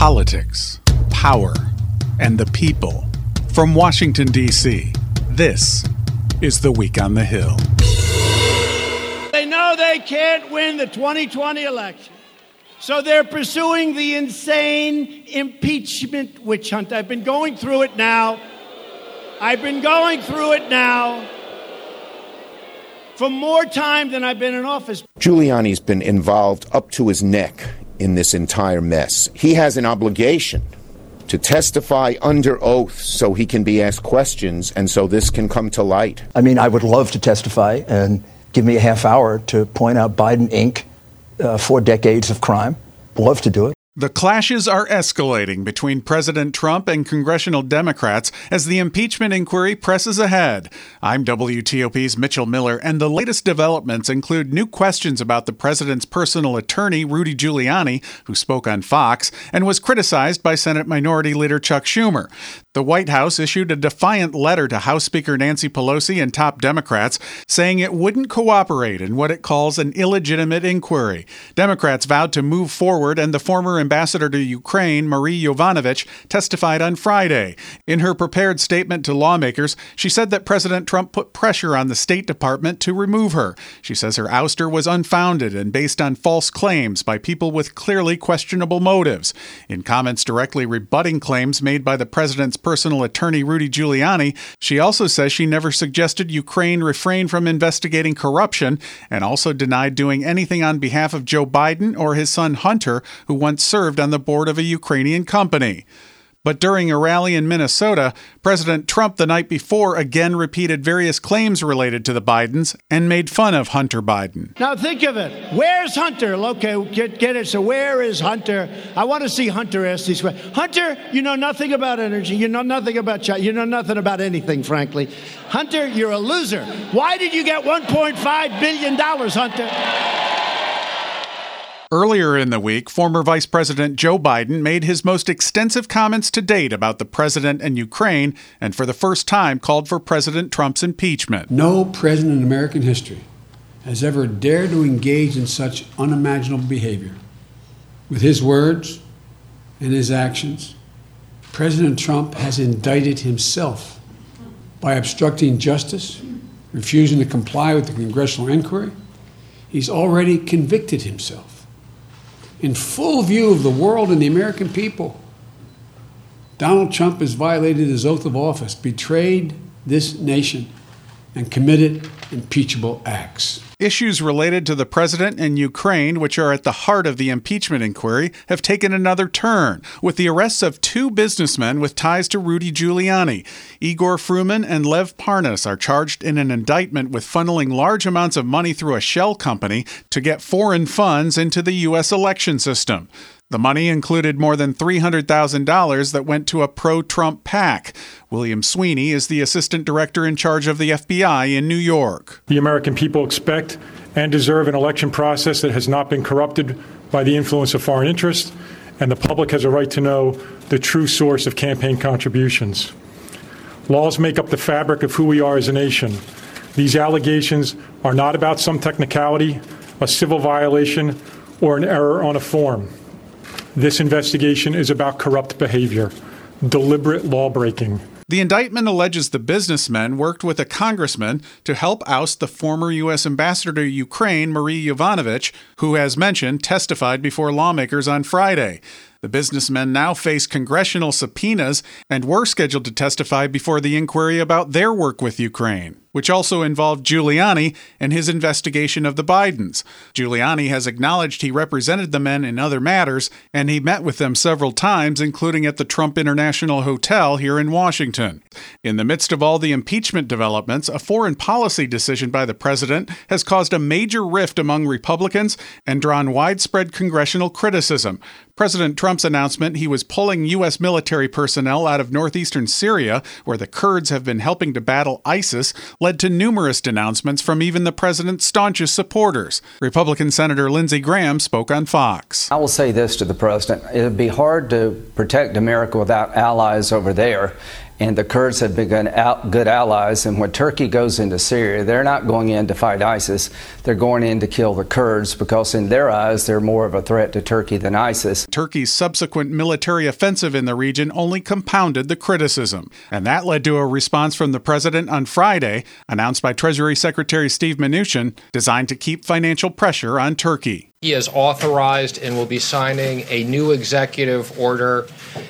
politics, power, and the people. From Washington, D.C., this is The Week on the Hill. They know they can't win the 2020 election. So they're pursuing the insane impeachment witch hunt. I've been going through it now. I've been going through it now for more time than I've been in office. Giuliani's been involved up to his neck in this entire mess. He has an obligation to testify under oath so he can be asked questions and so this can come to light. I mean, I would love to testify and give me a half hour to point out Biden Inc. Uh, four decades of crime. Love to do it. The clashes are escalating between President Trump and congressional Democrats as the impeachment inquiry presses ahead. I'm WTOP's Mitchell Miller, and the latest developments include new questions about the president's personal attorney, Rudy Giuliani, who spoke on Fox and was criticized by Senate Minority Leader Chuck Schumer. The White House issued a defiant letter to House Speaker Nancy Pelosi and top Democrats saying it wouldn't cooperate in what it calls an illegitimate inquiry. Democrats vowed to move forward, and the former ambassador to Ukraine, Marie Yovanovitch, testified on Friday. In her prepared statement to lawmakers, she said that President Trump put pressure on the State Department to remove her. She says her ouster was unfounded and based on false claims by people with clearly questionable motives. In comments directly rebutting claims made by the president's personal attorney Rudy Giuliani. She also says she never suggested Ukraine refrain from investigating corruption and also denied doing anything on behalf of Joe Biden or his son Hunter, who once served on the board of a Ukrainian company. But during a rally in Minnesota, President Trump the night before again repeated various claims related to the Bidens and made fun of Hunter Biden. Now think of it. Where's Hunter? Okay, get, get it. So where is Hunter? I want to see Hunter ask these questions. Hunter, you know nothing about energy. You know nothing about China. You know nothing about anything, frankly. Hunter, you're a loser. Why did you get $1.5 billion, Hunter? Earlier in the week, former Vice President Joe Biden made his most extensive comments to date about the president and Ukraine, and for the first time called for President Trump's impeachment. No president in American history has ever dared to engage in such unimaginable behavior. With his words and his actions, President Trump has indicted himself by obstructing justice, refusing to comply with the congressional inquiry. He's already convicted himself in full view of the world and the American people. Donald Trump has violated his oath of office, betrayed this nation, and committed impeachable acts. Issues related to the president and Ukraine, which are at the heart of the impeachment inquiry, have taken another turn, with the arrests of two businessmen with ties to Rudy Giuliani. Igor Fruman and Lev Parnas are charged in an indictment with funneling large amounts of money through a shell company to get foreign funds into the U.S. election system. The money included more than $300,000 that went to a pro Trump PAC. William Sweeney is the assistant director in charge of the FBI in New York. The American people expect and deserve an election process that has not been corrupted by the influence of foreign interests, and the public has a right to know the true source of campaign contributions. Laws make up the fabric of who we are as a nation. These allegations are not about some technicality, a civil violation, or an error on a form. This investigation is about corrupt behavior, deliberate lawbreaking. The indictment alleges the businessmen worked with a congressman to help oust the former U.S. ambassador to Ukraine, Marie Yovanovitch, who, as mentioned, testified before lawmakers on Friday. The businessmen now face congressional subpoenas and were scheduled to testify before the inquiry about their work with Ukraine which also involved Giuliani and his investigation of the Bidens. Giuliani has acknowledged he represented the men in other matters, and he met with them several times, including at the Trump International Hotel here in Washington. In the midst of all the impeachment developments, a foreign policy decision by the president has caused a major rift among Republicans and drawn widespread congressional criticism. President Trump's announcement he was pulling U.S. military personnel out of northeastern Syria, where the Kurds have been helping to battle ISIS, led to numerous denouncements from even the president's staunchest supporters. Republican Senator Lindsey Graham spoke on Fox. I will say this to the president it would be hard to protect America without allies over there. And the Kurds have been good allies. And when Turkey goes into Syria, they're not going in to fight ISIS. They're going in to kill the Kurds because, in their eyes, they're more of a threat to Turkey than ISIS. Turkey's subsequent military offensive in the region only compounded the criticism. And that led to a response from the president on Friday, announced by Treasury Secretary Steve Mnuchin, designed to keep financial pressure on Turkey. He has authorized and will be signing a new executive order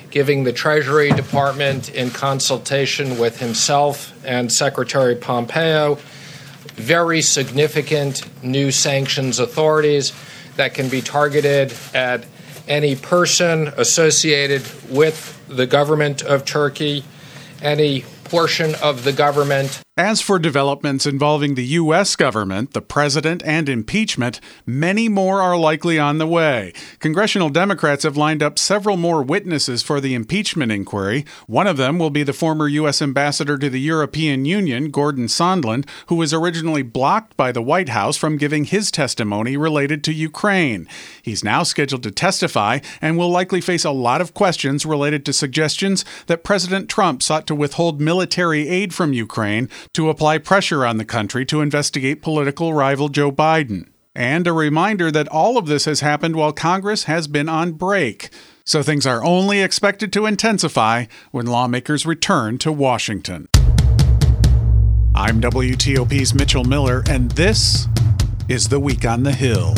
giving the Treasury Department, in consultation with himself and Secretary Pompeo, very significant new sanctions authorities that can be targeted at any person associated with the government of Turkey, any portion of the government as for developments involving the U.S. government, the president, and impeachment, many more are likely on the way. Congressional Democrats have lined up several more witnesses for the impeachment inquiry. One of them will be the former U.S. ambassador to the European Union, Gordon Sondland, who was originally blocked by the White House from giving his testimony related to Ukraine. He's now scheduled to testify and will likely face a lot of questions related to suggestions that President Trump sought to withhold military aid from Ukraine to apply pressure on the country to investigate political rival Joe Biden. And a reminder that all of this has happened while Congress has been on break. So things are only expected to intensify when lawmakers return to Washington. I'm WTOP's Mitchell Miller, and this is The Week on the Hill.